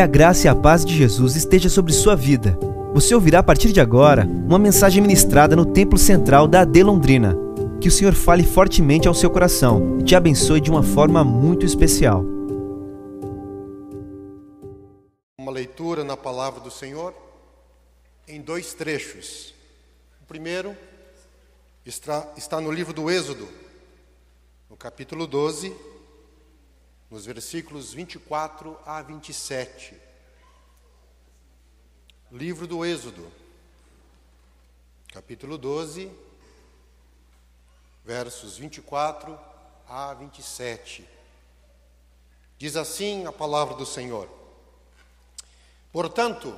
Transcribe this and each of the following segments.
Que a graça e a paz de Jesus esteja sobre sua vida. Você ouvirá a partir de agora uma mensagem ministrada no Templo Central da AD Londrina. Que o Senhor fale fortemente ao seu coração e te abençoe de uma forma muito especial. Uma leitura na palavra do Senhor em dois trechos. O primeiro está, está no livro do Êxodo, no capítulo 12, nos versículos 24 a 27. Livro do Êxodo, capítulo 12, versos 24 a 27. Diz assim a palavra do Senhor: Portanto,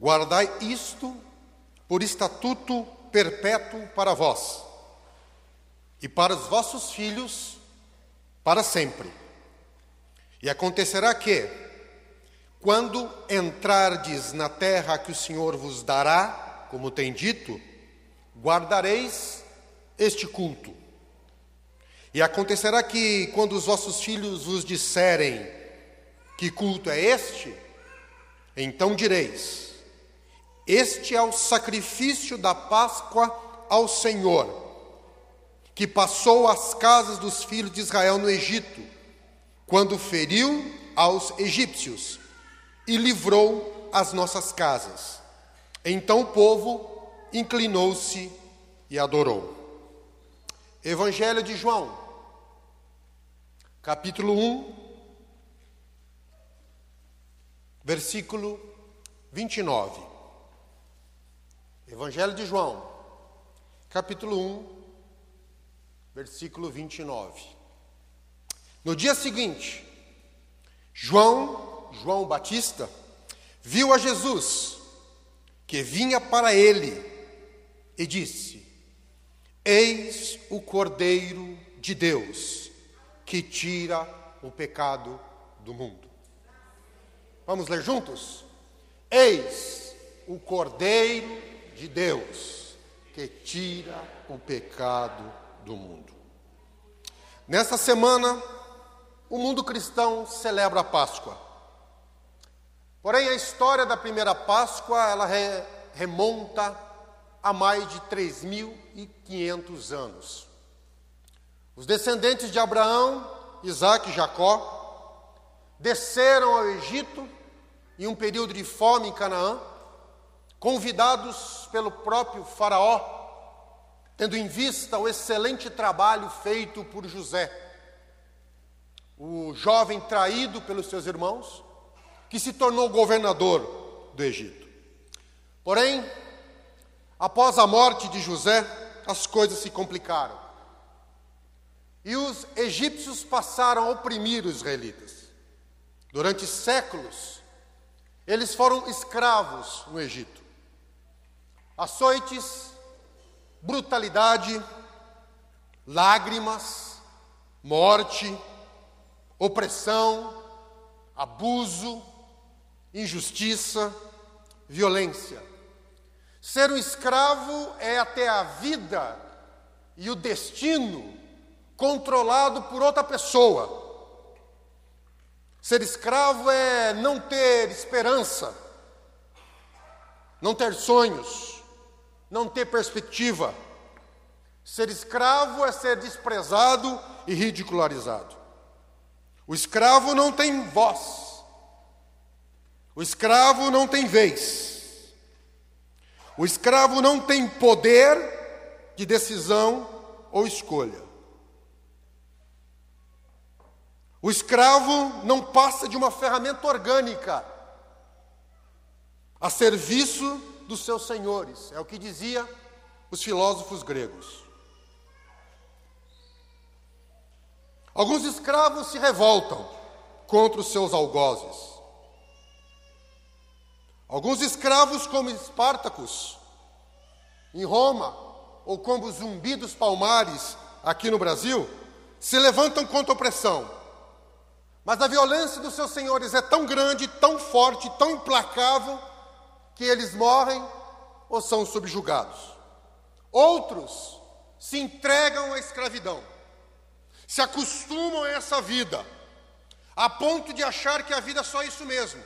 guardai isto por estatuto perpétuo para vós e para os vossos filhos para sempre. E acontecerá que, quando entrardes na terra que o Senhor vos dará, como tem dito, guardareis este culto. E acontecerá que, quando os vossos filhos vos disserem que culto é este, então direis: Este é o sacrifício da Páscoa ao Senhor que passou às casas dos filhos de Israel no Egito, quando feriu aos egípcios e livrou as nossas casas. Então o povo inclinou-se e adorou. Evangelho de João, capítulo 1, versículo 29. Evangelho de João, capítulo 1, versículo 29. No dia seguinte, João, João Batista, viu a Jesus que vinha para ele e disse: Eis o Cordeiro de Deus que tira o pecado do mundo. Vamos ler juntos? Eis o Cordeiro de Deus que tira o pecado do mundo. Nessa semana, o mundo cristão celebra a Páscoa. Porém, a história da primeira Páscoa, ela re, remonta a mais de 3.500 anos. Os descendentes de Abraão, Isaac e Jacó desceram ao Egito em um período de fome em Canaã, convidados pelo próprio Faraó tendo em vista o excelente trabalho feito por José, o jovem traído pelos seus irmãos, que se tornou governador do Egito. Porém, após a morte de José, as coisas se complicaram. E os egípcios passaram a oprimir os israelitas. Durante séculos, eles foram escravos no Egito. Açoites, brutalidade, lágrimas, morte, opressão, abuso, injustiça, violência. Ser um escravo é até a vida e o destino controlado por outra pessoa. Ser escravo é não ter esperança, não ter sonhos, não ter perspectiva. Ser escravo é ser desprezado e ridicularizado. O escravo não tem voz. O escravo não tem vez. O escravo não tem poder de decisão ou escolha. O escravo não passa de uma ferramenta orgânica a serviço dos seus senhores. É o que dizia os filósofos gregos. Alguns escravos se revoltam contra os seus algozes. Alguns escravos, como Espartacus, em Roma, ou como Zumbi dos Palmares, aqui no Brasil, se levantam contra a opressão. Mas a violência dos seus senhores é tão grande, tão forte, tão implacável, que eles morrem ou são subjugados. Outros se entregam à escravidão, se acostumam a essa vida, a ponto de achar que a vida é só isso mesmo.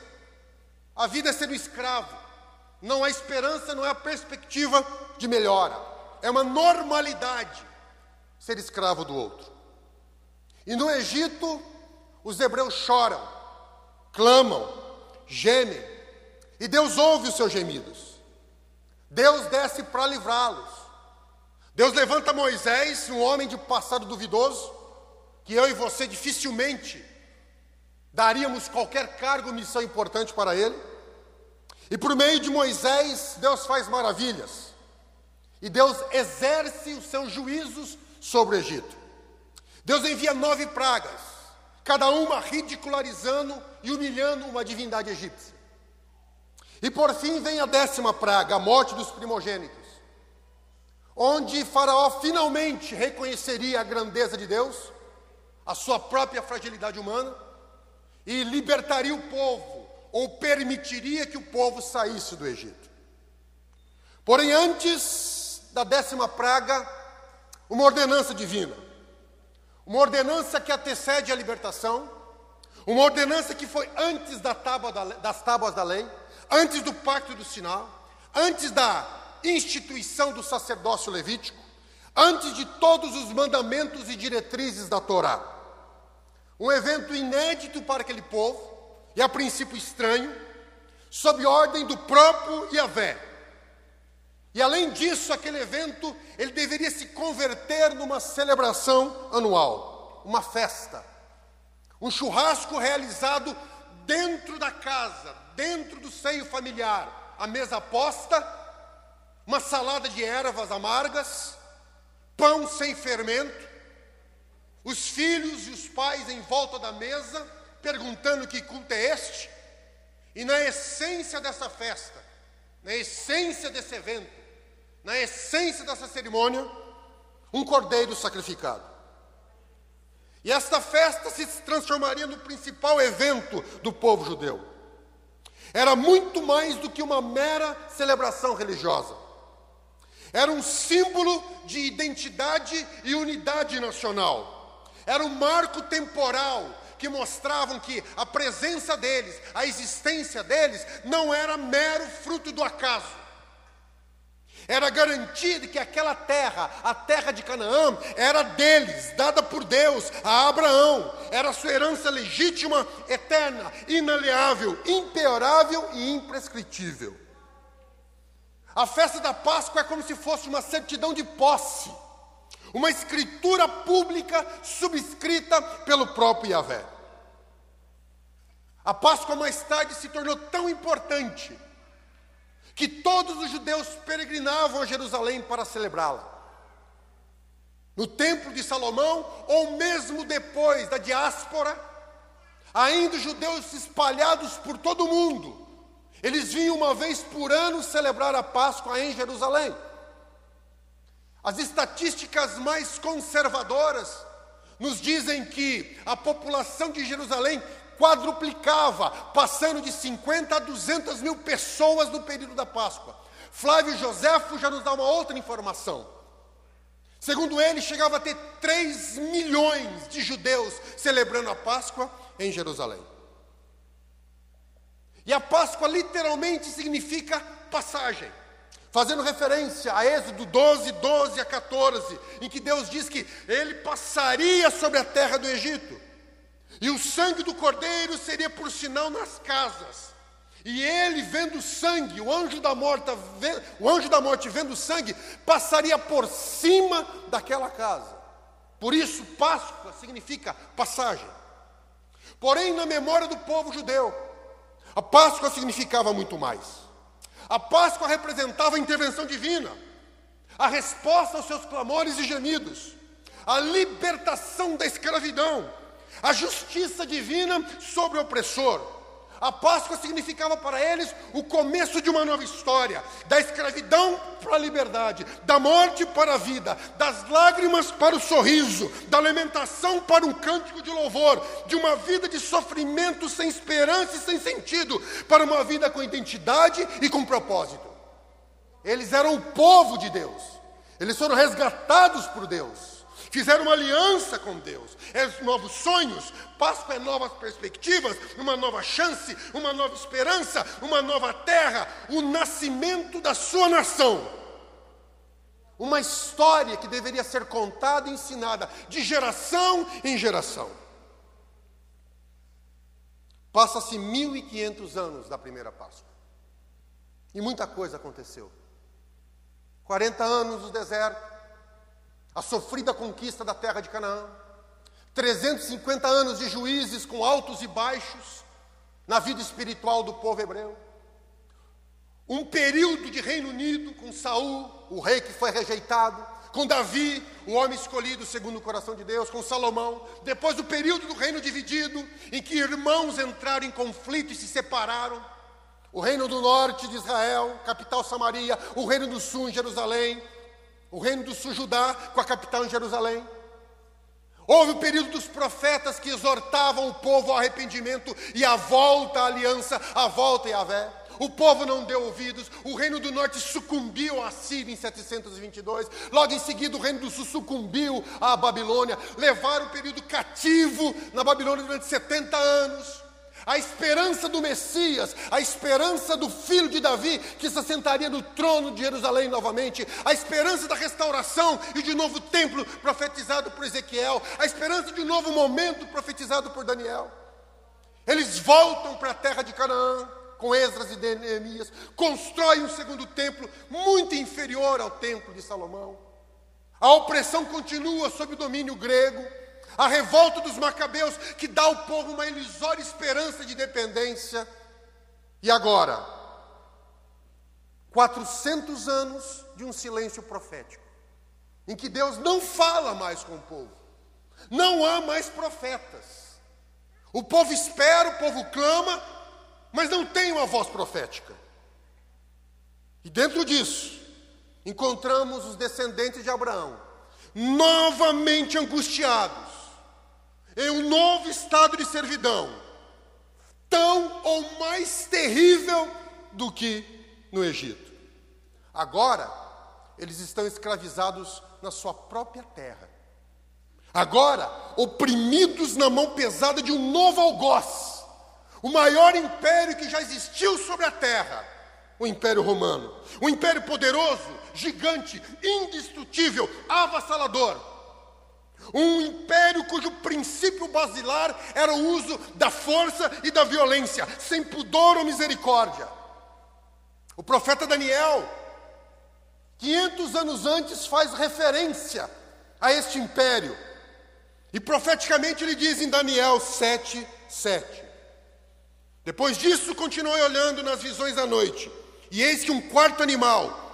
A vida é ser um escravo. Não há esperança, não há perspectiva de melhora. É uma normalidade ser escravo do outro. E no Egito, os hebreus choram, clamam, gemem, e Deus ouve os seus gemidos. Deus desce para livrá-los. Deus levanta Moisés, um homem de passado duvidoso, que eu e você dificilmente daríamos qualquer cargo, missão importante para ele. E por meio de Moisés, Deus faz maravilhas. E Deus exerce os seus juízos sobre o Egito. Deus envia nove pragas, cada uma ridicularizando e humilhando uma divindade egípcia. E por fim vem a décima praga, a morte dos primogênitos, onde Faraó finalmente reconheceria a grandeza de Deus, a sua própria fragilidade humana, e libertaria o povo, ou permitiria que o povo saísse do Egito. Porém, antes da décima praga, uma ordenança divina, uma ordenança que antecede a libertação, uma ordenança que foi antes da tábua da, das tábuas da lei, antes do pacto do sinal, antes da instituição do sacerdócio levítico, antes de todos os mandamentos e diretrizes da Torá. Um evento inédito para aquele povo, e a princípio estranho, sob ordem do próprio Yahvé. E além disso, aquele evento, ele deveria se converter numa celebração anual, uma festa. Um churrasco realizado dentro da casa, dentro do seio familiar, a mesa posta, uma salada de ervas amargas, pão sem fermento, os filhos e os pais em volta da mesa, perguntando que culto é este, e na essência dessa festa, na essência desse evento, na essência dessa cerimônia, um cordeiro sacrificado. E esta festa se transformaria no principal evento do povo judeu. Era muito mais do que uma mera celebração religiosa. Era um símbolo de identidade e unidade nacional era um marco temporal que mostravam que a presença deles, a existência deles, não era mero fruto do acaso. Era garantia de que aquela terra, a terra de Canaã, era deles, dada por Deus a Abraão. Era sua herança legítima, eterna, inaleável, impeorável e imprescritível. A festa da Páscoa é como se fosse uma certidão de posse uma escritura pública subscrita pelo próprio Yahvé. A Páscoa mais tarde se tornou tão importante que todos os judeus peregrinavam a Jerusalém para celebrá-la. No Templo de Salomão, ou mesmo depois da diáspora, ainda os judeus espalhados por todo o mundo, eles vinham uma vez por ano celebrar a Páscoa em Jerusalém. As estatísticas mais conservadoras nos dizem que a população de Jerusalém quadruplicava, passando de 50 a 200 mil pessoas no período da Páscoa. Flávio Joséfo já nos dá uma outra informação. Segundo ele, chegava a ter 3 milhões de judeus celebrando a Páscoa em Jerusalém. E a Páscoa literalmente significa passagem fazendo referência a Êxodo 12, 12 a 14, em que Deus diz que ele passaria sobre a terra do Egito, e o sangue do cordeiro seria por sinal nas casas. E ele, vendo sangue, o anjo da morte, o anjo da morte vendo sangue, passaria por cima daquela casa. Por isso, Páscoa significa passagem. Porém, na memória do povo judeu, a Páscoa significava muito mais. A Páscoa representava a intervenção divina, a resposta aos seus clamores e gemidos, a libertação da escravidão, a justiça divina sobre o opressor. A Páscoa significava para eles o começo de uma nova história, da escravidão para a liberdade, da morte para a vida, das lágrimas para o sorriso, da lamentação para um cântico de louvor, de uma vida de sofrimento sem esperança e sem sentido, para uma vida com identidade e com propósito. Eles eram o povo de Deus, eles foram resgatados por Deus fizeram uma aliança com Deus. É novos sonhos, Páscoa é novas perspectivas, uma nova chance, uma nova esperança, uma nova terra, o nascimento da sua nação. Uma história que deveria ser contada e ensinada de geração em geração. Passa-se 1500 anos da primeira Páscoa. E muita coisa aconteceu. 40 anos no deserto, a sofrida conquista da terra de Canaã, 350 anos de juízes com altos e baixos na vida espiritual do povo hebreu. Um período de Reino Unido com Saul, o rei que foi rejeitado, com Davi, o homem escolhido segundo o coração de Deus, com Salomão, depois do período do reino dividido, em que irmãos entraram em conflito e se separaram. O reino do norte de Israel, capital Samaria, o reino do sul em Jerusalém, o reino do sul Judá, com a capital em Jerusalém. Houve o período dos profetas que exortavam o povo ao arrependimento e à volta à aliança, à volta a Yahvé. O povo não deu ouvidos, o reino do norte sucumbiu à Síria em 722, logo em seguida o reino do sul sucumbiu à Babilônia, levaram o período cativo na Babilônia durante 70 anos. A esperança do Messias, a esperança do filho de Davi, que se assentaria no trono de Jerusalém novamente, a esperança da restauração e de novo templo profetizado por Ezequiel, a esperança de um novo momento profetizado por Daniel. Eles voltam para a terra de Canaã, com Esdras e Neemias, constroem um segundo templo muito inferior ao templo de Salomão. A opressão continua sob o domínio grego, a revolta dos macabeus que dá ao povo uma ilusória esperança de independência. E agora, 400 anos de um silêncio profético, em que Deus não fala mais com o povo, não há mais profetas. O povo espera, o povo clama, mas não tem uma voz profética. E dentro disso, encontramos os descendentes de Abraão, novamente angustiados, em um novo estado de servidão, tão ou mais terrível do que no Egito. Agora, eles estão escravizados na sua própria terra. Agora, oprimidos na mão pesada de um novo algoz o maior império que já existiu sobre a terra, o Império Romano. Um império poderoso, gigante, indestrutível, avassalador. Um império cujo princípio basilar era o uso da força e da violência, sem pudor ou misericórdia. O profeta Daniel, 500 anos antes, faz referência a este império. E profeticamente ele diz em Daniel 7, 7: depois disso, continuei olhando nas visões da noite, e eis que um quarto animal,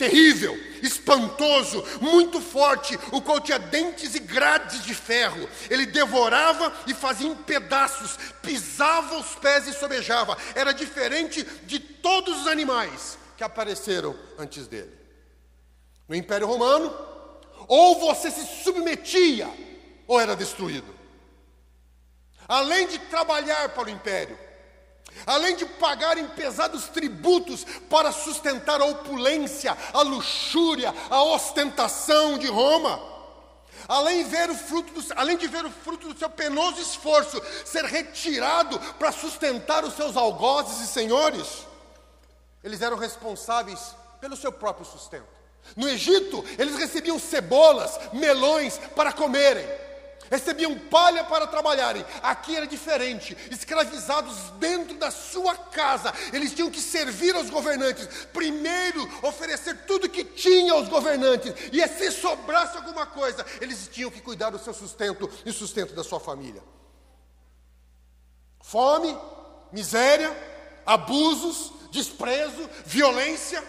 terrível, espantoso, muito forte, o qual tinha dentes e grades de ferro. Ele devorava e fazia em pedaços, pisava os pés e sobejava. Era diferente de todos os animais que apareceram antes dele. No Império Romano, ou você se submetia ou era destruído. Além de trabalhar para o império, além de pagarem pesados tributos para sustentar a opulência, a luxúria, a ostentação de Roma, além, ver o fruto do, além de ver o fruto do seu penoso esforço ser retirado para sustentar os seus algozes e senhores, eles eram responsáveis pelo seu próprio sustento. No Egito, eles recebiam cebolas, melões para comerem recebiam palha para trabalharem. Aqui era diferente, escravizados dentro da sua casa, eles tinham que servir aos governantes, primeiro oferecer tudo que tinha aos governantes, e se sobrasse alguma coisa, eles tinham que cuidar do seu sustento e sustento da sua família. Fome, miséria, abusos, desprezo, violência.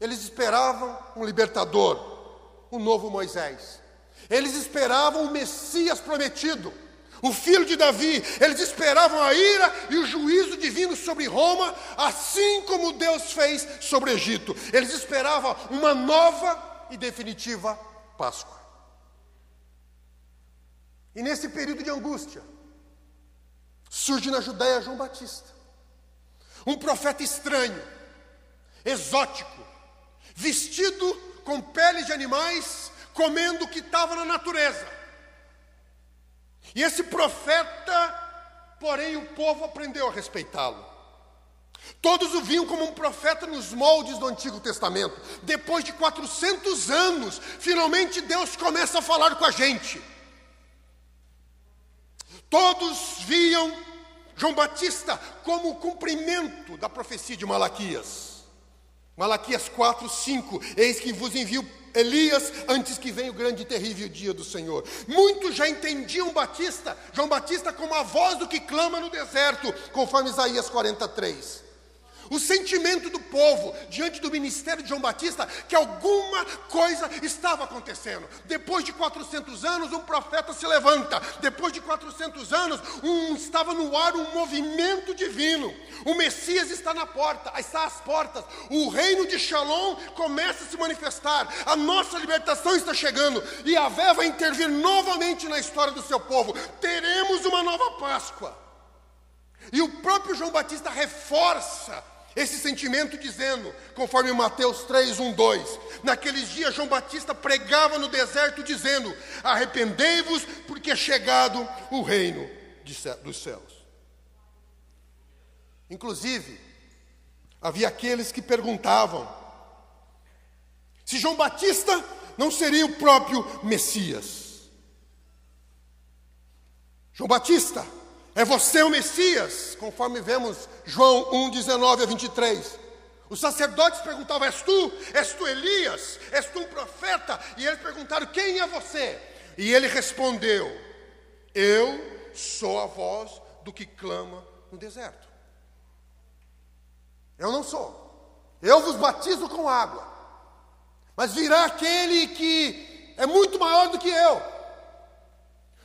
Eles esperavam um libertador, um novo Moisés. Eles esperavam o Messias prometido, o filho de Davi. Eles esperavam a ira e o juízo divino sobre Roma, assim como Deus fez sobre o Egito. Eles esperavam uma nova e definitiva Páscoa. E nesse período de angústia, surge na Judéia João Batista, um profeta estranho, exótico, vestido com peles de animais comendo o que estava na natureza. E esse profeta, porém, o povo aprendeu a respeitá-lo. Todos o viam como um profeta nos moldes do Antigo Testamento. Depois de 400 anos, finalmente Deus começa a falar com a gente. Todos viam João Batista como o cumprimento da profecia de Malaquias. Malaquias 4, 5: Eis que vos envio Elias antes que venha o grande e terrível dia do Senhor. Muitos já entendiam Batista, João Batista como a voz do que clama no deserto, conforme Isaías 43. O sentimento do povo diante do ministério de João Batista que alguma coisa estava acontecendo. Depois de 400 anos, um profeta se levanta. Depois de 400 anos, um, estava no ar um movimento divino. O Messias está na porta, está às portas. O reino de Shalom começa a se manifestar. A nossa libertação está chegando e a Vé vai intervir novamente na história do seu povo. Teremos uma nova Páscoa. E o próprio João Batista reforça esse sentimento dizendo, conforme Mateus 3, 1, 2: Naqueles dias João Batista pregava no deserto, dizendo: Arrependei-vos, porque é chegado o reino dos céus. Inclusive, havia aqueles que perguntavam se João Batista não seria o próprio Messias. João Batista é você o Messias, conforme vemos João 1, 19 a 23. Os sacerdotes perguntavam: És tu? És tu Elias? És tu um profeta? E eles perguntaram: Quem é você? E ele respondeu: Eu sou a voz do que clama no deserto. Eu não sou. Eu vos batizo com água. Mas virá aquele que é muito maior do que eu,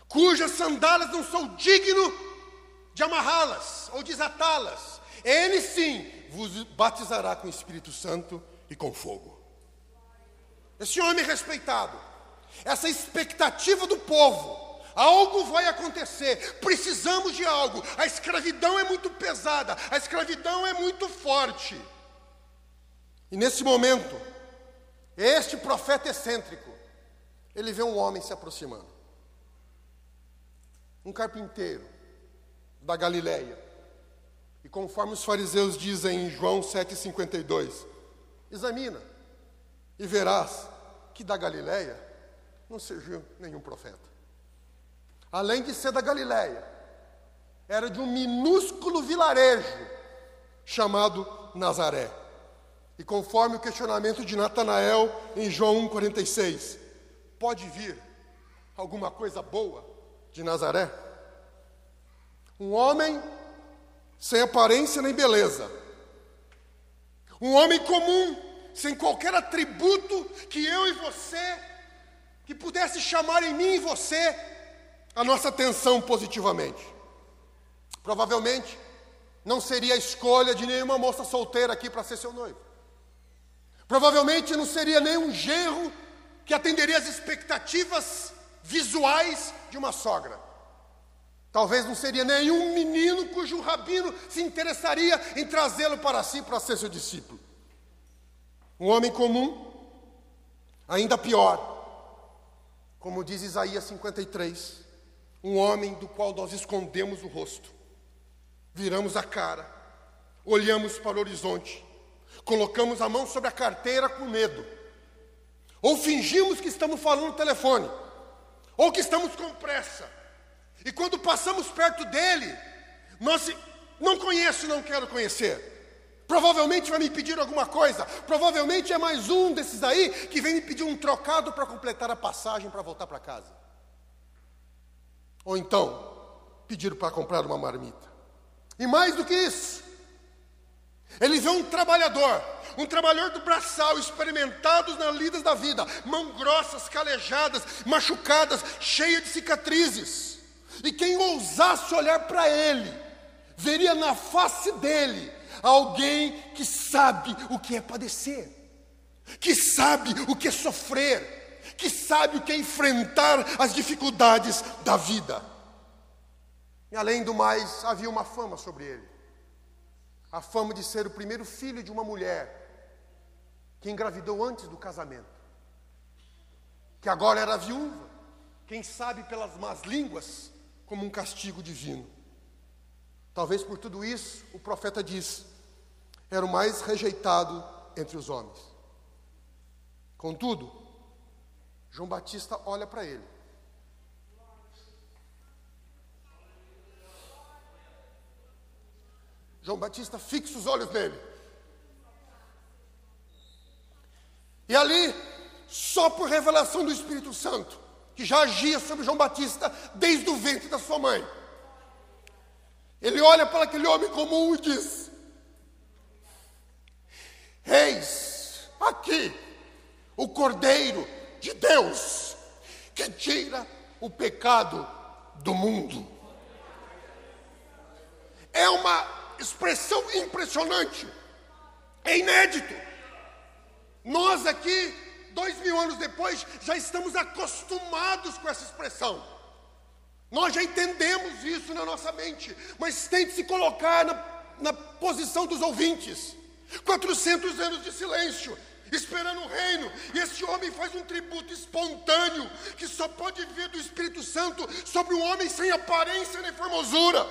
cujas sandálias não sou digno de amarrá-las ou desatá-las. Ele sim vos batizará com o Espírito Santo e com fogo. Esse homem respeitado, essa expectativa do povo, algo vai acontecer, precisamos de algo. A escravidão é muito pesada, a escravidão é muito forte. E nesse momento, este profeta excêntrico, ele vê um homem se aproximando. Um carpinteiro, da Galileia. E conforme os fariseus dizem em João 7,52, examina e verás que da Galileia não surgiu nenhum profeta. Além de ser da Galileia, era de um minúsculo vilarejo chamado Nazaré. E conforme o questionamento de Natanael em João 1,46, pode vir alguma coisa boa de Nazaré? Um homem sem aparência nem beleza. Um homem comum, sem qualquer atributo que eu e você, que pudesse chamar em mim e você a nossa atenção positivamente. Provavelmente não seria a escolha de nenhuma moça solteira aqui para ser seu noivo. Provavelmente não seria nenhum genro que atenderia às expectativas visuais de uma sogra. Talvez não seria nenhum menino cujo rabino se interessaria em trazê-lo para si para ser seu discípulo. Um homem comum, ainda pior, como diz Isaías 53, um homem do qual nós escondemos o rosto, viramos a cara, olhamos para o horizonte, colocamos a mão sobre a carteira com medo, ou fingimos que estamos falando no telefone, ou que estamos com pressa e quando passamos perto dele, nós não conheço, não quero conhecer. Provavelmente vai me pedir alguma coisa. Provavelmente é mais um desses aí que vem me pedir um trocado para completar a passagem para voltar para casa. Ou então, pedir para comprar uma marmita. E mais do que isso, ele vê um trabalhador, um trabalhador do braçal, experimentados nas lidas da vida, mãos grossas, calejadas, machucadas, cheia de cicatrizes. E quem ousasse olhar para ele, veria na face dele alguém que sabe o que é padecer, que sabe o que é sofrer, que sabe o que é enfrentar as dificuldades da vida. E além do mais, havia uma fama sobre ele. A fama de ser o primeiro filho de uma mulher que engravidou antes do casamento. que agora era viúva, quem sabe pelas más línguas, como um castigo divino. Talvez por tudo isso, o profeta diz: era o mais rejeitado entre os homens. Contudo, João Batista olha para ele. João Batista fixa os olhos nele. E ali, só por revelação do Espírito Santo, que já agia sobre João Batista desde o ventre da sua mãe, ele olha para aquele homem comum e diz: Eis aqui o Cordeiro de Deus que tira o pecado do mundo. É uma expressão impressionante, é inédito. Nós aqui, dois mil anos depois, já estamos acostumados com essa expressão. Nós já entendemos isso na nossa mente, mas tente se colocar na, na posição dos ouvintes. 400 anos de silêncio, esperando o reino, e esse homem faz um tributo espontâneo, que só pode vir do Espírito Santo sobre um homem sem aparência nem formosura.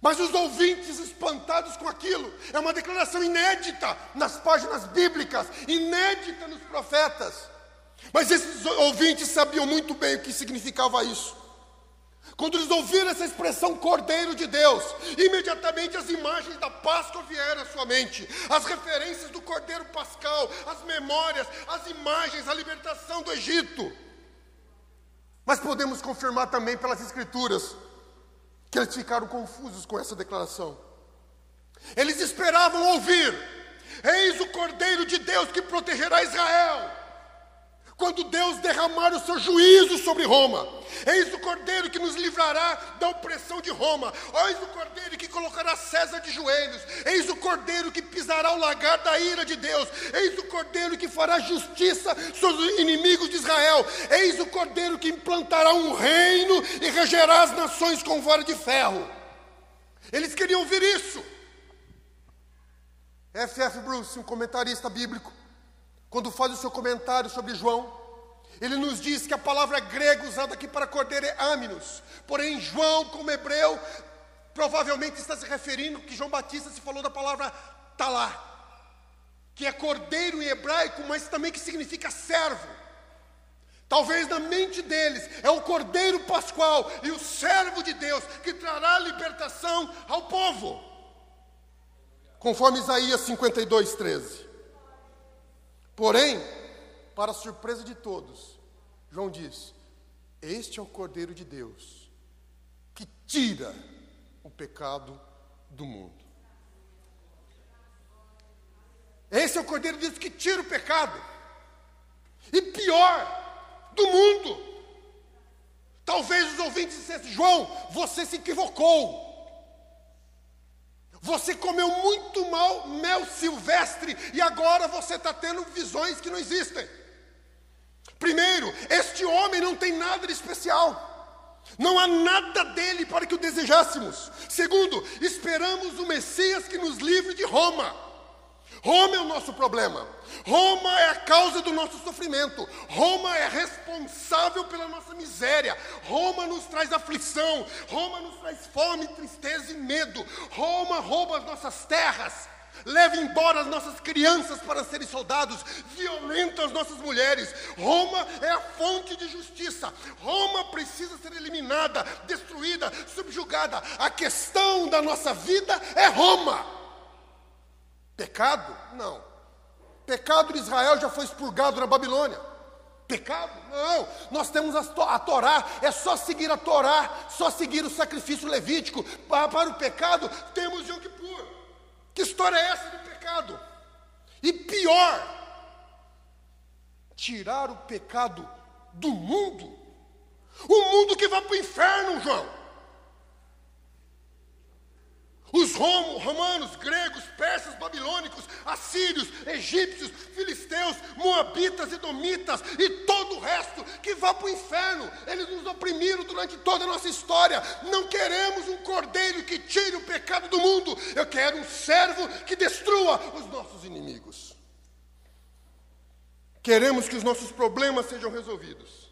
Mas os ouvintes espantados com aquilo, é uma declaração inédita nas páginas bíblicas, inédita nos profetas. Mas esses ouvintes sabiam muito bem o que significava isso. Quando eles ouviram essa expressão Cordeiro de Deus, imediatamente as imagens da Páscoa vieram à sua mente, as referências do Cordeiro Pascal, as memórias, as imagens, a libertação do Egito. Mas podemos confirmar também pelas Escrituras que eles ficaram confusos com essa declaração. Eles esperavam ouvir: Eis o Cordeiro de Deus que protegerá Israel quando Deus derramar o seu juízo sobre Roma. Eis o cordeiro que nos livrará da opressão de Roma. Eis o cordeiro que colocará César de joelhos. Eis o cordeiro que pisará o lagar da ira de Deus. Eis o cordeiro que fará justiça sobre os inimigos de Israel. Eis o cordeiro que implantará um reino e regerá as nações com vara de ferro. Eles queriam ouvir isso. F.F. Bruce, um comentarista bíblico, quando faz o seu comentário sobre João, ele nos diz que a palavra grega usada aqui para cordeiro é aminos. Porém, João, como hebreu, provavelmente está se referindo que João Batista se falou da palavra talá, que é cordeiro em hebraico, mas também que significa servo. Talvez na mente deles é o cordeiro pascual e o servo de Deus que trará libertação ao povo. Conforme Isaías 52, 13. Porém, para surpresa de todos, João diz: Este é o Cordeiro de Deus que tira o pecado do mundo. Esse é o Cordeiro de Deus que tira o pecado. E pior, do mundo. Talvez os ouvintes dissessem: João, você se equivocou. Você comeu muito mal mel silvestre e agora você está tendo visões que não existem. Primeiro, este homem não tem nada de especial. Não há nada dele para que o desejássemos. Segundo, esperamos o Messias que nos livre de Roma. Roma é o nosso problema. Roma é a causa do nosso sofrimento. Roma é responsável pela nossa miséria. Roma nos traz aflição. Roma nos traz fome, tristeza e medo. Roma rouba as nossas terras. Leva embora as nossas crianças para serem soldados, violenta as nossas mulheres. Roma é a fonte de justiça. Roma precisa ser eliminada, destruída, subjugada. A questão da nossa vida é Roma. Pecado? Não. Pecado de Israel já foi expurgado na Babilônia. Pecado? Não. Nós temos a Torá, é só seguir a Torá, só seguir o sacrifício levítico. Para o pecado, temos Yom Kippur. Que história é essa de pecado? E pior, tirar o pecado do mundo. O mundo que vai para o inferno, João. Os romanos, gregos, persas, babilônicos, assírios, egípcios, filisteus, moabitas, edomitas e todo o resto que vá para o inferno. Eles nos oprimiram durante toda a nossa história. Não queremos um cordeiro que tire o pecado do mundo. Eu quero um servo que destrua os nossos inimigos. Queremos que os nossos problemas sejam resolvidos.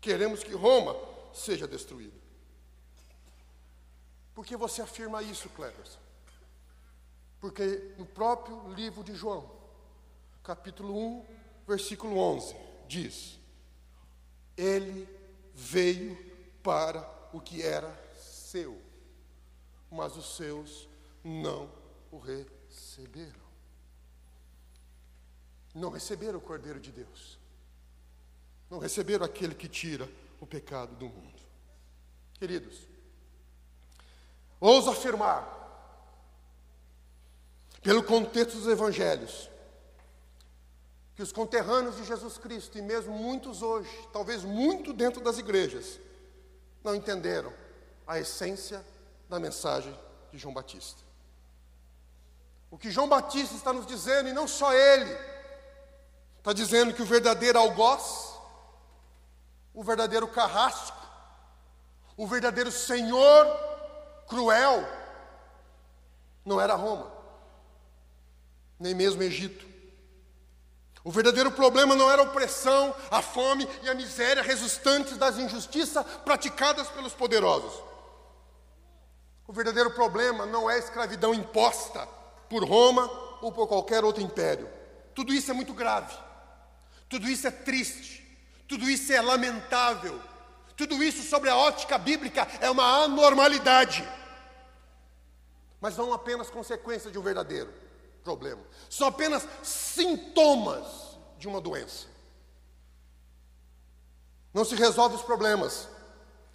Queremos que Roma seja destruída. Por que você afirma isso, Cleverson? Porque no próprio livro de João, capítulo 1, versículo 11, diz: Ele veio para o que era seu, mas os seus não o receberam. Não receberam o Cordeiro de Deus. Não receberam aquele que tira o pecado do mundo. Queridos, ouso afirmar, pelo contexto dos evangelhos, que os conterrâneos de Jesus Cristo, e mesmo muitos hoje, talvez muito dentro das igrejas, não entenderam a essência da mensagem de João Batista. O que João Batista está nos dizendo, e não só ele, está dizendo que o verdadeiro algoz, o verdadeiro carrasco, o verdadeiro senhor cruel, não era Roma, nem mesmo Egito. O verdadeiro problema não era a opressão, a fome e a miséria resultantes das injustiças praticadas pelos poderosos. O verdadeiro problema não é a escravidão imposta por Roma ou por qualquer outro império. Tudo isso é muito grave. Tudo isso é triste. Tudo isso é lamentável. Tudo isso, sobre a ótica bíblica, é uma anormalidade. Mas não apenas consequência de um verdadeiro problema. São apenas sintomas de uma doença. Não se resolve os problemas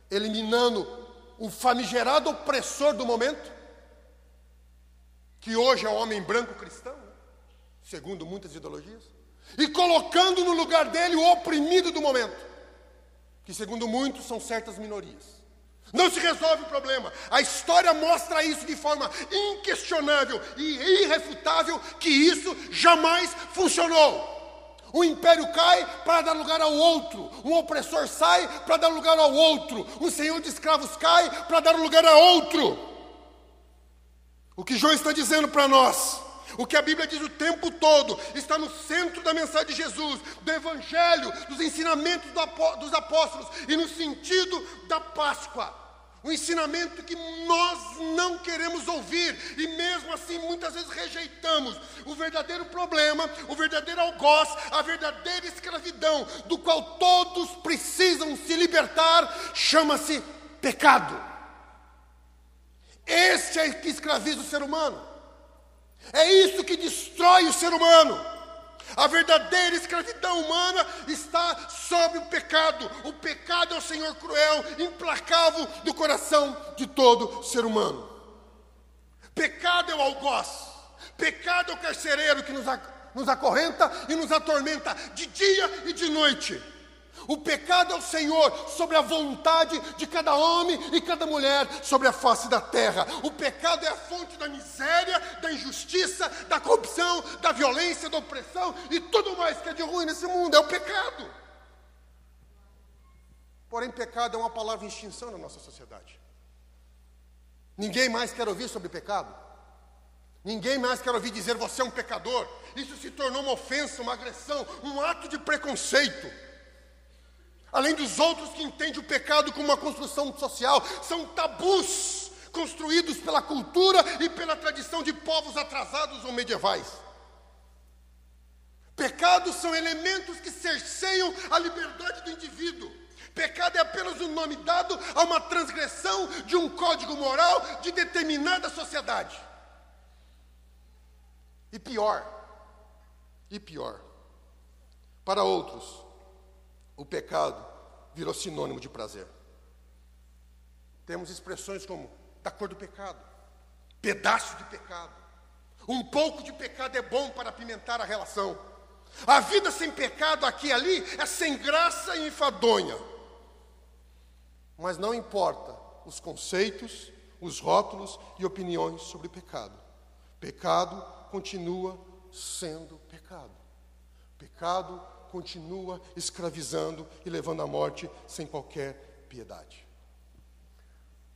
eliminando o famigerado opressor do momento, que hoje é o homem branco cristão, né? segundo muitas ideologias, e colocando no lugar dele o oprimido do momento, que segundo muitos são certas minorias. Não se resolve o problema. A história mostra isso de forma inquestionável e irrefutável que isso jamais funcionou. Um império cai para dar lugar ao outro, um opressor sai para dar lugar ao outro, um senhor de escravos cai para dar lugar a outro. O que João está dizendo para nós, o que a Bíblia diz o tempo todo, está no centro da mensagem de Jesus, do Evangelho, dos ensinamentos dos apóstolos e no sentido da Páscoa um ensinamento que nós não queremos ouvir e mesmo assim muitas vezes rejeitamos. O verdadeiro problema, o verdadeiro algoz, a verdadeira escravidão, do qual todos precisam se libertar, chama-se pecado. Este é que escraviza o ser humano. É isso que destrói o ser humano. A verdadeira escravidão humana está sobre o pecado. O pecado é o Senhor cruel, implacável do coração de todo ser humano. Pecado é o algoz. Pecado é o carcereiro que nos, nos acorrenta e nos atormenta de dia e de noite. O pecado é o Senhor sobre a vontade de cada homem e cada mulher sobre a face da terra. O pecado é a fonte da miséria, da injustiça, da corrupção, da violência, da opressão e tudo mais que é de ruim nesse mundo. É o pecado. Porém, pecado é uma palavra em extinção na nossa sociedade. Ninguém mais quer ouvir sobre pecado. Ninguém mais quer ouvir dizer você é um pecador. Isso se tornou uma ofensa, uma agressão, um ato de preconceito. Além dos outros que entendem o pecado como uma construção social, são tabus construídos pela cultura e pela tradição de povos atrasados ou medievais. Pecados são elementos que cerceiam a liberdade do indivíduo. Pecado é apenas um nome dado a uma transgressão de um código moral de determinada sociedade. E pior, e pior, para outros, o pecado virou sinônimo de prazer. Temos expressões como da cor do pecado, pedaço de pecado. Um pouco de pecado é bom para apimentar a relação. A vida sem pecado aqui e ali é sem graça e enfadonha. Mas não importa os conceitos, os rótulos e opiniões sobre pecado. Pecado continua sendo pecado. Pecado continua escravizando e levando à morte sem qualquer piedade.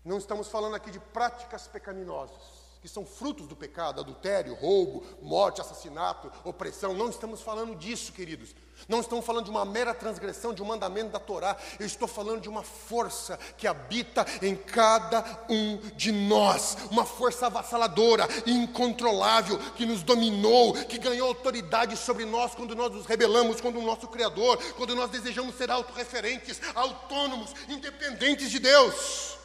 Não estamos falando aqui de práticas pecaminosas. que são frutos do pecado, adultério, roubo, morte, assassinato, opressão. Não estamos falando disso, queridos. Não estamos falando de uma mera transgressão de um mandamento da Torá. Eu estou falando de uma força que habita em cada um de nós. Uma força avassaladora, incontrolável, que nos dominou, que ganhou autoridade sobre nós quando nós nos rebelamos contra o nosso Criador, quando nós desejamos ser autorreferentes, autônomos, independentes de Deus.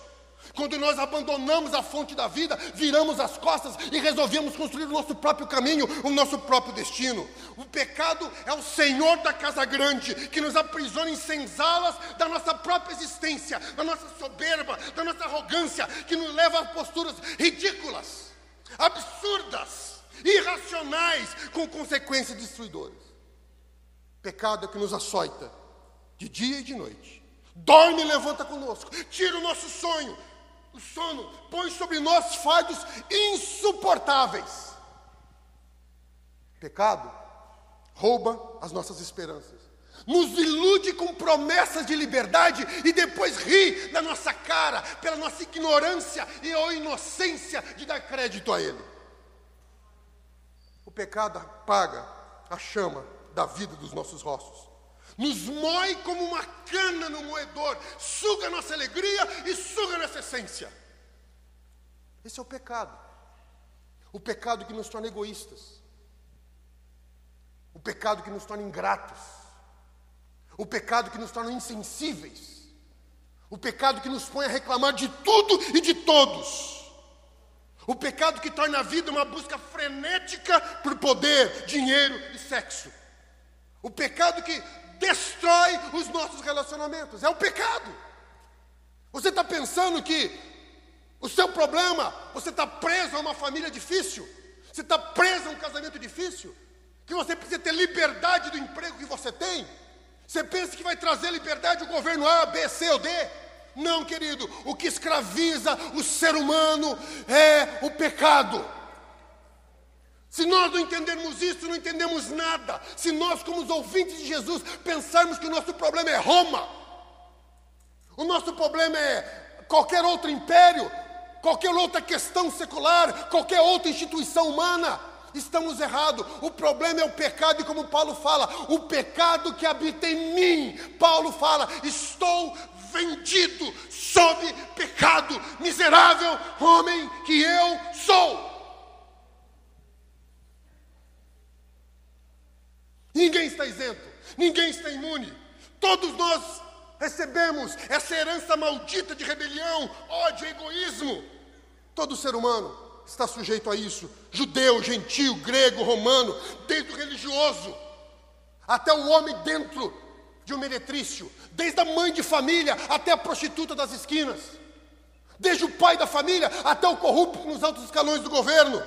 Quando nós abandonamos a fonte da vida, viramos as costas e resolvemos construir o nosso próprio caminho, o nosso próprio destino. O pecado é o Senhor da casa grande que nos aprisiona em senzalas da nossa própria existência, da nossa soberba, da nossa arrogância, que nos leva a posturas ridículas, absurdas, irracionais, com consequências destruidoras. Pecado é que nos açoita de dia e de noite. Dorme e levanta conosco, tira o nosso sonho, o sono põe sobre nós fardos insuportáveis. Pecado rouba as nossas esperanças, nos ilude com promessas de liberdade e depois ri na nossa cara pela nossa ignorância e ou inocência de dar crédito a ele. O pecado apaga a chama da vida dos nossos rostos nos moe como uma cana no moedor, suga nossa alegria e suga nossa essência. Esse é o pecado. O pecado que nos torna egoístas. O pecado que nos torna ingratos. O pecado que nos torna insensíveis. O pecado que nos põe a reclamar de tudo e de todos. O pecado que torna a vida uma busca frenética por poder, dinheiro e sexo. O pecado que destrói os nossos relacionamentos. É o pecado. Você está pensando que o seu problema, você está preso a uma família difícil, você está preso a um casamento difícil, que você precisa ter liberdade do emprego que você tem. Você pensa que vai trazer liberdade o governo A, B, C ou D? Não, querido, o que escraviza o ser humano é o pecado. Se nós não entendermos isso, não entendemos nada. Se nós, como os ouvintes de Jesus, pensarmos que o nosso problema é Roma, o nosso problema é qualquer outro império, qualquer outra questão secular, qualquer outra instituição humana, estamos errados. O problema é o pecado, e como Paulo fala, o pecado que habita em mim. Paulo fala: estou vendido sob pecado, miserável homem que eu sou. Ninguém está isento, ninguém está imune. Todos nós recebemos essa herança maldita de rebelião, ódio, egoísmo. Todo ser humano está sujeito a isso: judeu, gentil, grego, romano, desde o religioso até o homem dentro de um meretrício, desde a mãe de família até a prostituta das esquinas, desde o pai da família até o corrupto nos altos escalões do governo.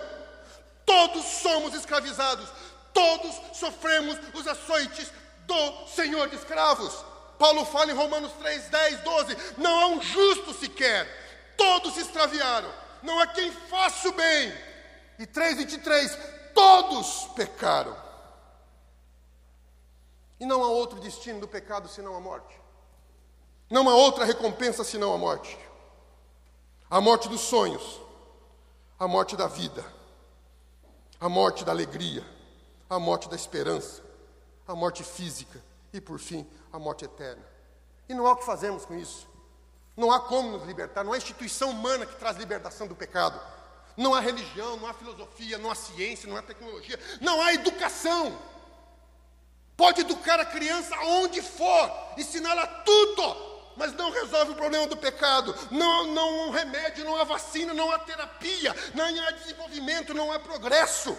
Todos somos escravizados, Todos sofremos os açoites do Senhor de escravos. Paulo fala em Romanos 3, 10, 12: Não há um justo sequer, todos se extraviaram, não há quem faça o bem. E 3, 23: Todos pecaram. E não há outro destino do pecado senão a morte. Não há outra recompensa senão a morte. A morte dos sonhos, a morte da vida, a morte da alegria, a morte da esperança, a morte física e, por fim, a morte eterna. E não há o que fazermos com isso. Não há como nos libertar, não há instituição humana que traz libertação do pecado. Não há religião, não há filosofia, não há ciência, não há tecnologia, não há educação. Pode educar a criança onde for, ensiná-la tudo, mas não resolve o problema do pecado. Não, não há um remédio, não há vacina, não há terapia, não há desenvolvimento, não há progresso.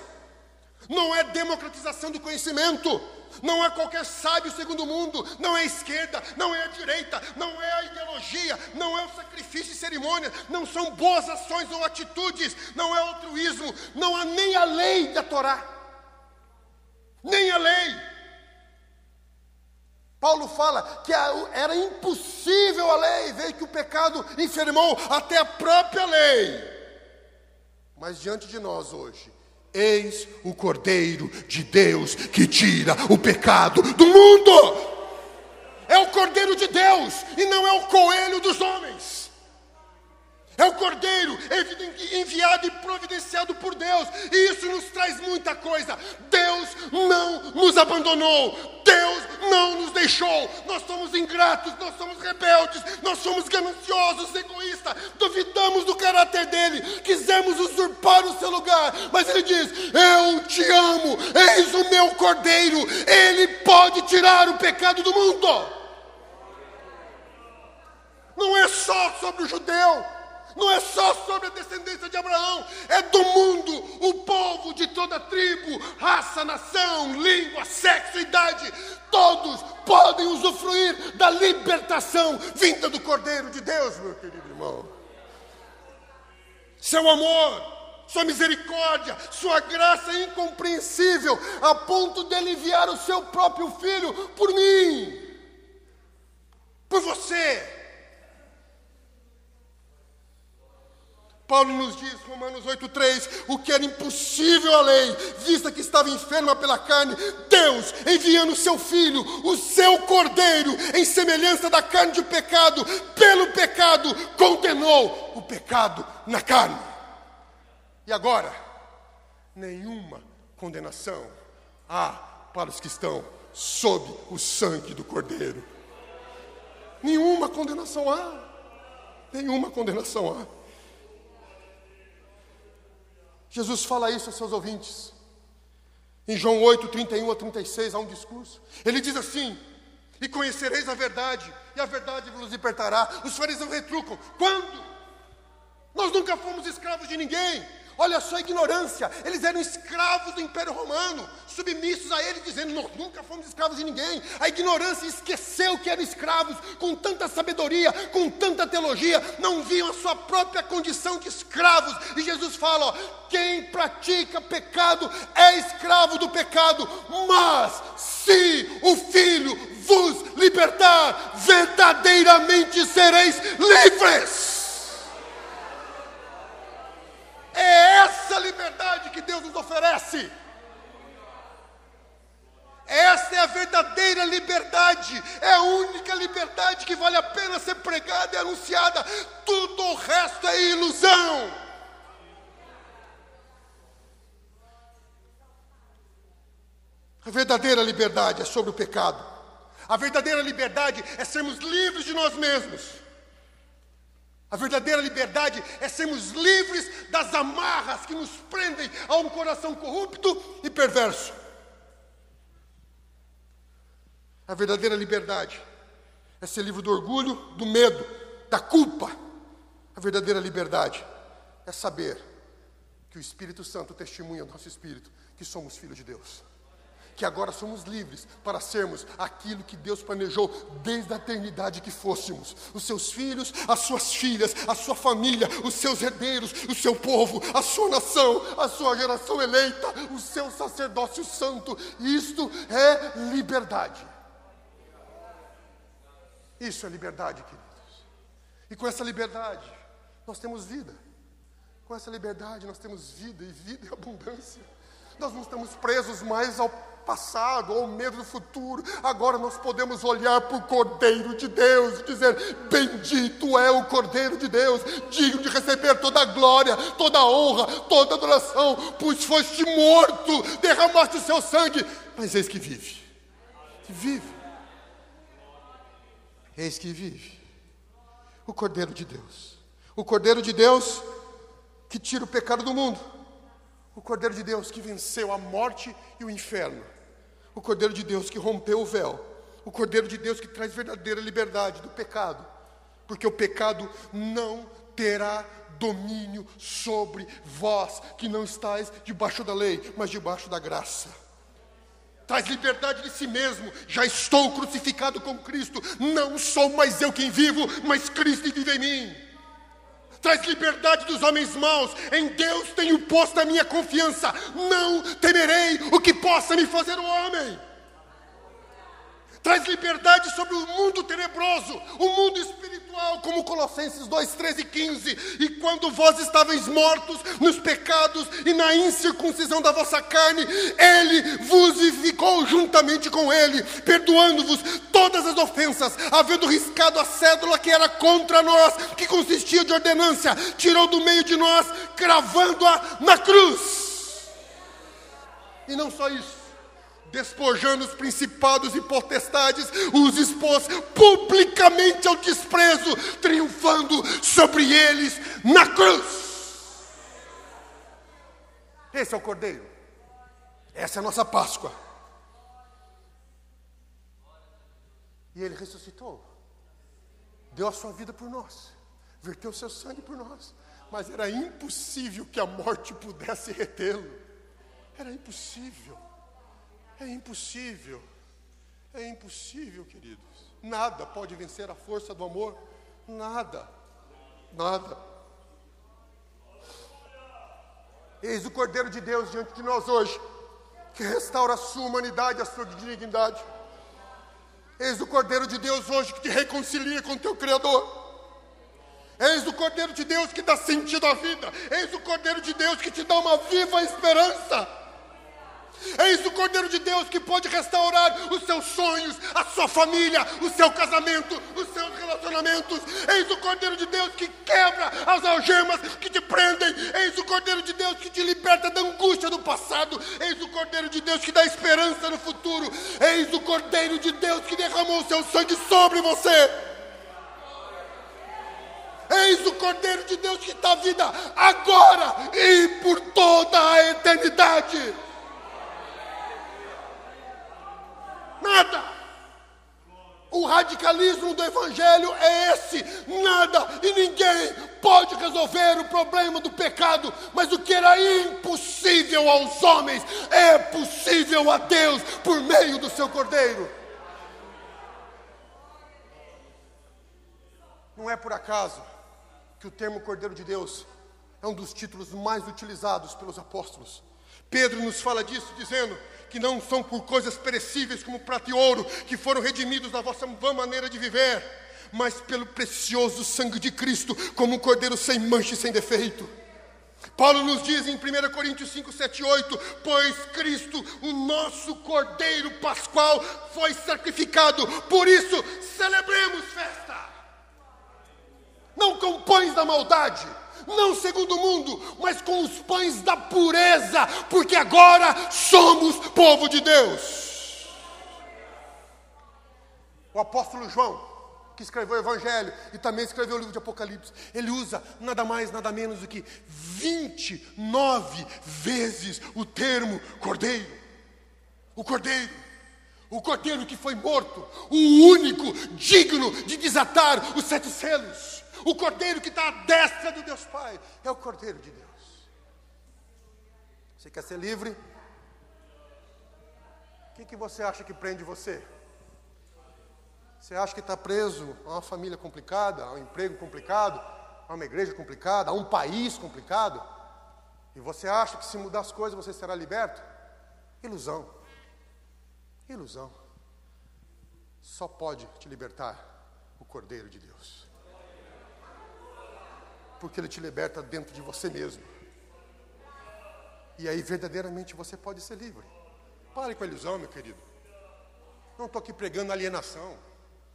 Não é democratização do conhecimento, não é qualquer sábio segundo o mundo, não é a esquerda, não é a direita, não é a ideologia, não é o sacrifício e cerimônia, não são boas ações ou atitudes, não é altruísmo, não há nem a lei da Torá, nem a lei. Paulo fala que era impossível a lei, veio que o pecado enfermou até a própria lei. Mas diante de nós hoje, Eis o Cordeiro de Deus que tira o pecado do mundo. É o Cordeiro de Deus e não é o coelho dos homens. É o Cordeiro enviado e providenciado por Deus. E isso nos traz muita coisa. Deus não nos abandonou. Deus não nos deixou. Nós somos ingratos, nós somos rebeldes, nós somos gananciosos, egoístas, duvidamos do caráter dele, quisemos usurpar o seu lugar. Mas ele diz: Eu te amo, eis o meu cordeiro, ele pode tirar o pecado do mundo. Não é só sobre o judeu, não é só sobre a descendência de Abraão, é do mundo, o povo de toda tribo, raça, nação, língua, sexo, idade, todos podem usufruir da libertação vinda do Cordeiro de Deus, meu querido irmão. Seu amor, sua misericórdia, sua graça é incompreensível, a ponto de aliviar o seu próprio filho por mim, por você. Paulo nos diz, Romanos 8,3, o que era impossível à lei, vista que estava enferma pela carne, Deus, enviando o seu Filho, o seu Cordeiro, em semelhança da carne de pecado, pelo pecado, condenou o pecado na carne. E agora, nenhuma condenação há para os que estão sob o sangue do Cordeiro. Nenhuma condenação há. Nenhuma condenação há. Jesus fala isso aos seus ouvintes. Em João 8, 31 a 36, há um discurso. Ele diz assim: E conhecereis a verdade, e a verdade vos libertará. Os fariseus retrucam: Quando? Nós nunca fomos escravos de ninguém. Olha só a ignorância. Eles eram escravos do Império Romano, submissos a ele, dizendo: Nós nunca fomos escravos de ninguém. A ignorância esqueceu que eram escravos, com tanta sabedoria, com tanta teologia, não viam a sua própria condição de escravos. E Jesus fala: ó, Quem pratica pecado é escravo do pecado, mas se o Filho vos libertar, verdadeiramente sereis livres. É essa liberdade que Deus nos oferece. Essa é a verdadeira liberdade, é a única liberdade que vale a pena ser pregada e anunciada. Tudo o resto é ilusão. A verdadeira liberdade é sobre o pecado. A verdadeira liberdade é sermos livres de nós mesmos. A verdadeira liberdade é sermos livres das amarras que nos prendem a um coração corrupto e perverso. A verdadeira liberdade é ser livre do orgulho, do medo, da culpa. A verdadeira liberdade é saber que o Espírito Santo testemunha ao nosso espírito que somos filhos de Deus que agora somos livres para sermos aquilo que Deus planejou desde a eternidade que fôssemos. Os seus filhos, as suas filhas, a sua família, os seus herdeiros, o seu povo, a sua nação, a sua geração eleita, o seu sacerdócio santo. Isto é liberdade. Isso é liberdade, queridos. E com essa liberdade, nós temos vida. Com essa liberdade, nós temos vida e vida e abundância. Nós não estamos presos mais ao passado ou medo do futuro. Agora nós podemos olhar para o Cordeiro de Deus e dizer: Bendito é o Cordeiro de Deus, digno de receber toda a glória, toda a honra, toda a adoração, pois foste morto, derramaste o seu sangue, mas eis que vive. Que vive. Eis que vive. O Cordeiro de Deus. O Cordeiro de Deus que tira o pecado do mundo. O Cordeiro de Deus que venceu a morte e o inferno o Cordeiro de Deus que rompeu o véu, o Cordeiro de Deus que traz verdadeira liberdade do pecado, porque o pecado não terá domínio sobre vós que não estáis debaixo da lei, mas debaixo da graça. Traz liberdade de si mesmo. Já estou crucificado com Cristo. Não sou mais eu quem vivo, mas Cristo vive em mim traz liberdade dos homens maus. Em Deus tenho posto a minha confiança. Não temerei o que possa me fazer o homem. Traz liberdade sobre o mundo tenebroso, o mundo espiritual espiritual, como Colossenses 2, 13 e 15. E quando vós estavais mortos nos pecados e na incircuncisão da vossa carne, Ele vos vivificou juntamente com Ele, perdoando-vos todas as ofensas, havendo riscado a cédula que era contra nós, que consistia de ordenância, tirou do meio de nós, cravando-a na cruz. E não só isso despojando os principados e potestades, os expôs publicamente ao desprezo, triunfando sobre eles na cruz. Esse é o Cordeiro, essa é a nossa Páscoa. E ele ressuscitou, deu a sua vida por nós, verteu o seu sangue por nós, mas era impossível que a morte pudesse retê-lo, era impossível. É impossível. É impossível, queridos. Nada pode vencer a força do amor. Nada. Nada. Eis o Cordeiro de Deus diante de nós hoje, que restaura a sua humanidade, a sua dignidade. Eis o Cordeiro de Deus hoje que te reconcilia com teu Criador. Eis o Cordeiro de Deus que dá sentido à vida. Eis o Cordeiro de Deus que te dá uma viva esperança. Eis o Cordeiro de Deus que pode restaurar os seus sonhos, a sua família, o seu casamento, os seus relacionamentos. Eis o Cordeiro de Deus que quebra as algemas que te prendem. Eis o Cordeiro de Deus que te liberta da angústia do passado. Eis o Cordeiro de Deus que dá esperança no futuro. Eis o Cordeiro de Deus que derramou o seu sangue sobre você. Eis o Cordeiro de Deus que dá vida agora e por toda a eternidade. Nada. O radicalismo do Evangelho é esse: nada e ninguém pode resolver o problema do pecado, mas o que era impossível aos homens é possível a Deus por meio do seu Cordeiro. Não é por acaso que o termo Cordeiro de Deus é um dos títulos mais utilizados pelos apóstolos. Pedro nos fala disso, dizendo que não são por coisas perecíveis como prata e ouro, que foram redimidos da vossa vã maneira de viver, mas pelo precioso sangue de Cristo, como um cordeiro sem mancha e sem defeito. Paulo nos diz em 1 Coríntios 5, 7 8: Pois Cristo, o nosso Cordeiro Pascual, foi sacrificado, por isso celebremos festa. Não com pães da maldade, não segundo o mundo, mas com os pães da pureza, porque agora somos povo de Deus. O apóstolo João, que escreveu o Evangelho e também escreveu o livro de Apocalipse, ele usa nada mais, nada menos do que 29 vezes o termo cordeiro. O cordeiro. O cordeiro que foi morto, o único digno de desatar os sete selos. O cordeiro que está à destra do Deus Pai é o cordeiro de Deus. Você quer ser livre? O que, que você acha que prende você? Você acha que está preso a uma família complicada, a um emprego complicado, a uma igreja complicada, a um país complicado? E você acha que se mudar as coisas você será liberto? Ilusão. Ilusão. Só pode te libertar o Cordeiro de Deus porque Ele te liberta dentro de você mesmo. E aí verdadeiramente você pode ser livre. Pare com a ilusão, meu querido. Não estou aqui pregando alienação.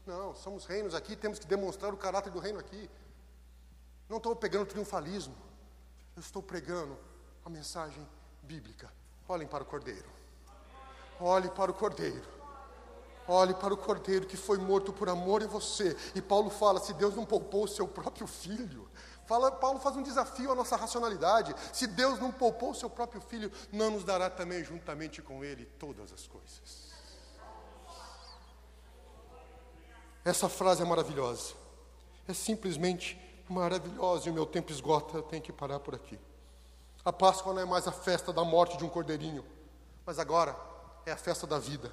Não, somos reinos aqui, temos que demonstrar o caráter do reino aqui. Não estou pegando triunfalismo. Eu estou pregando a mensagem bíblica. Olhem para o Cordeiro. Olhe para o Cordeiro. Olhe para o Cordeiro que foi morto por amor em você. E Paulo fala: se Deus não poupou o seu próprio filho, Fala, Paulo faz um desafio à nossa racionalidade. Se Deus não poupou o seu próprio filho, não nos dará também juntamente com ele todas as coisas. Essa frase é maravilhosa. É simplesmente maravilhosa e o meu tempo esgota, eu tenho que parar por aqui. A Páscoa não é mais a festa da morte de um cordeirinho, mas agora é a festa da vida.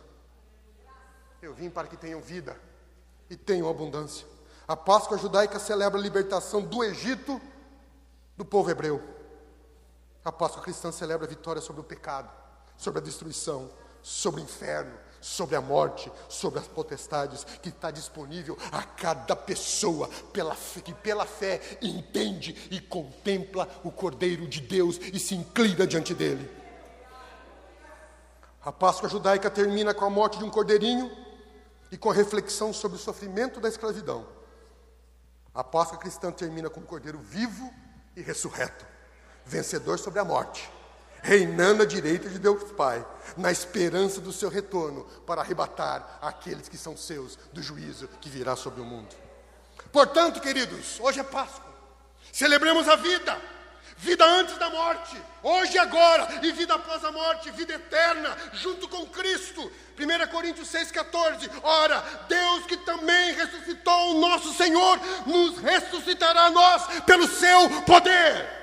Eu vim para que tenham vida e tenham abundância. A Páscoa judaica celebra a libertação do Egito do povo hebreu. A Páscoa cristã celebra a vitória sobre o pecado, sobre a destruição, sobre o inferno, sobre a morte, sobre as potestades, que está disponível a cada pessoa pela fé, que pela fé entende e contempla o Cordeiro de Deus e se inclina diante dele. A Páscoa judaica termina com a morte de um cordeirinho e com a reflexão sobre o sofrimento da escravidão. A Páscoa cristã termina com um cordeiro vivo e ressurreto, vencedor sobre a morte reinando à direita de Deus Pai, na esperança do seu retorno para arrebatar aqueles que são seus do juízo que virá sobre o mundo. Portanto, queridos, hoje é Páscoa. Celebremos a vida, vida antes da morte, hoje e agora, e vida após a morte, vida eterna, junto com Cristo. 1 Coríntios 6,14. Ora, Deus que também ressuscitou o nosso Senhor, nos ressuscitará a nós pelo seu poder.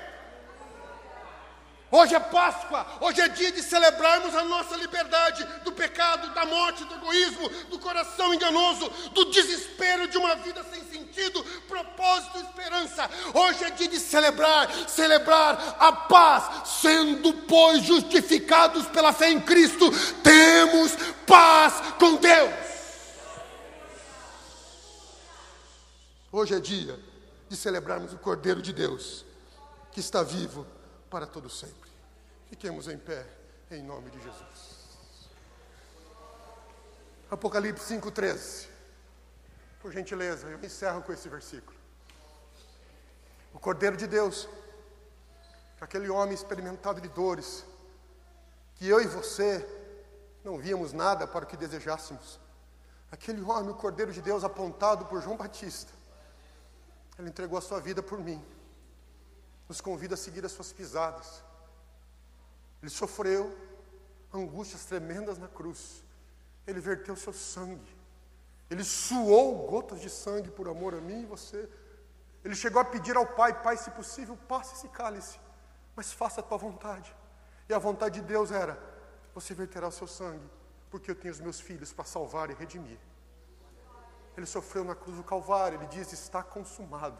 Hoje é Páscoa, hoje é dia de celebrarmos a nossa liberdade do pecado, da morte, do egoísmo, do coração enganoso, do desespero de uma vida sem sentido, propósito, esperança. Hoje é dia de celebrar, celebrar a paz, sendo, pois, justificados pela fé em Cristo, temos paz com Deus. Hoje é dia de celebrarmos o Cordeiro de Deus, que está vivo para todo sempre. Fiquemos em pé, em nome de Jesus. Apocalipse 5,13. Por gentileza, eu encerro com esse versículo. O Cordeiro de Deus, aquele homem experimentado de dores, que eu e você não víamos nada para o que desejássemos. Aquele homem, o Cordeiro de Deus, apontado por João Batista, ele entregou a sua vida por mim nos convida a seguir as suas pisadas. Ele sofreu angústias tremendas na cruz. Ele verteu seu sangue. Ele suou gotas de sangue por amor a mim e você. Ele chegou a pedir ao Pai: Pai, se possível, passe esse cálice, mas faça a tua vontade. E a vontade de Deus era: Você verterá o seu sangue, porque eu tenho os meus filhos para salvar e redimir. Ele sofreu na cruz do Calvário, ele diz: Está consumado.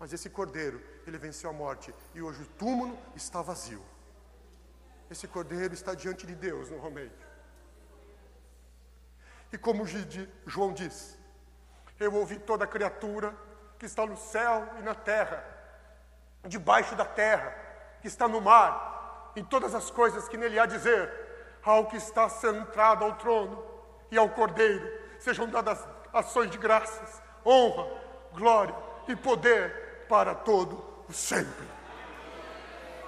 Mas esse cordeiro, ele venceu a morte e hoje o túmulo está vazio. Esse cordeiro está diante de Deus novamente. E como João diz, eu ouvi toda criatura que está no céu e na terra, debaixo da terra, que está no mar, em todas as coisas que nele há dizer, ao que está centrado ao trono e ao cordeiro, sejam dadas ações de graças, honra, glória e poder para todo o sempre.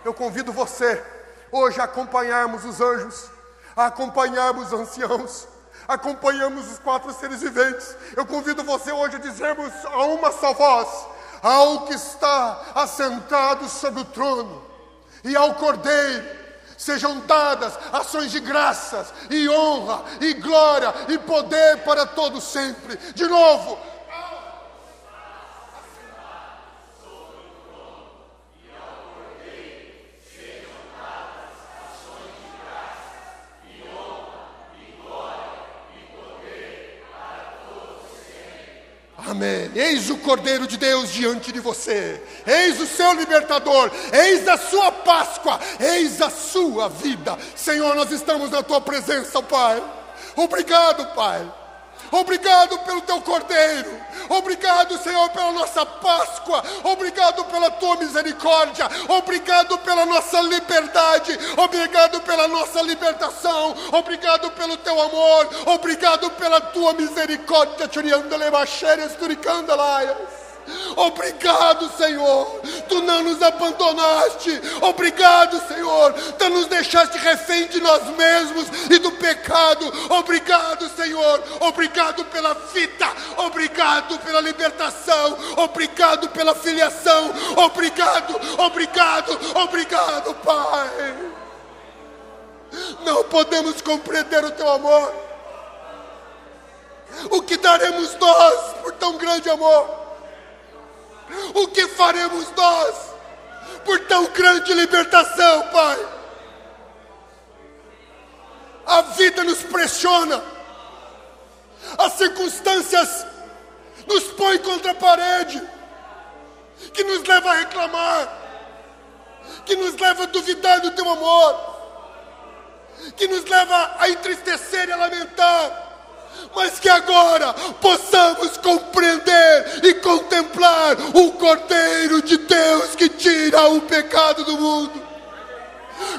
Eu convido você hoje a acompanharmos os anjos, a acompanharmos os anciãos, acompanhamos os quatro seres viventes. Eu convido você hoje a dizermos a uma só voz: ao que está assentado sobre o trono e ao Cordeiro sejam dadas ações de graças e honra e glória e poder para todo sempre. De novo, Amém. Eis o Cordeiro de Deus diante de você. Eis o seu libertador. Eis a sua Páscoa. Eis a sua vida. Senhor, nós estamos na tua presença, Pai. Obrigado, Pai. Obrigado pelo teu cordeiro. Obrigado, Senhor, pela nossa Páscoa. Obrigado pela tua misericórdia. Obrigado pela nossa liberdade. Obrigado pela nossa libertação. Obrigado pelo teu amor. Obrigado pela tua misericórdia. Churiandale baixeres turicandalaias. Obrigado, Senhor. Tu não nos abandonaste. Obrigado, Senhor. Tu nos deixaste refém de nós mesmos e do pecado. Obrigado, Senhor. Obrigado pela vida. Obrigado pela libertação. Obrigado pela filiação. Obrigado, obrigado, obrigado, Pai. Não podemos compreender o teu amor. O que daremos nós por tão grande amor? O que faremos nós por tão grande libertação, Pai? A vida nos pressiona, as circunstâncias nos põem contra a parede, que nos leva a reclamar, que nos leva a duvidar do teu amor. que nos leva a entristecer e a lamentar, mas que agora possamos compreender e contemplar o Cordeiro de Deus que tira o pecado do mundo.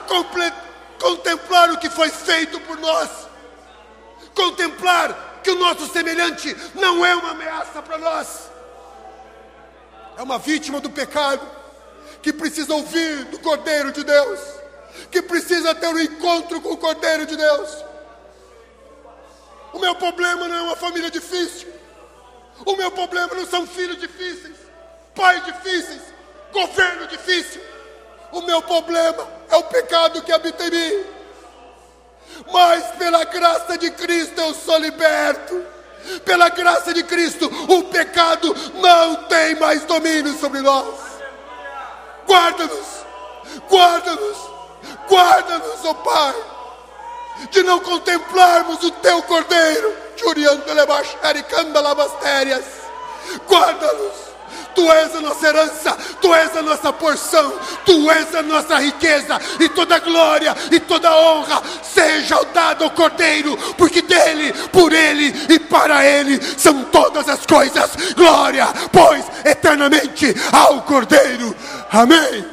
Comple contemplar o que foi feito por nós. Contemplar que o nosso semelhante não é uma ameaça para nós. É uma vítima do pecado que precisa ouvir do Cordeiro de Deus, que precisa ter um encontro com o Cordeiro de Deus. O meu problema não é uma família difícil. O meu problema não são filhos difíceis, pais difíceis, governo difícil. O meu problema é o pecado que habita em mim. Mas pela graça de Cristo eu sou liberto. Pela graça de Cristo, o pecado não tem mais domínio sobre nós. Guarda-nos, guarda-nos, guarda-nos, ó oh Pai de não contemplarmos o teu cordeiro, guarda-nos. Tu és a nossa herança, Tu és a nossa porção, Tu és a nossa riqueza, e toda glória e toda honra seja dada ao Cordeiro, porque dele, por ele e para ele são todas as coisas. Glória, pois, eternamente ao Cordeiro. Amém.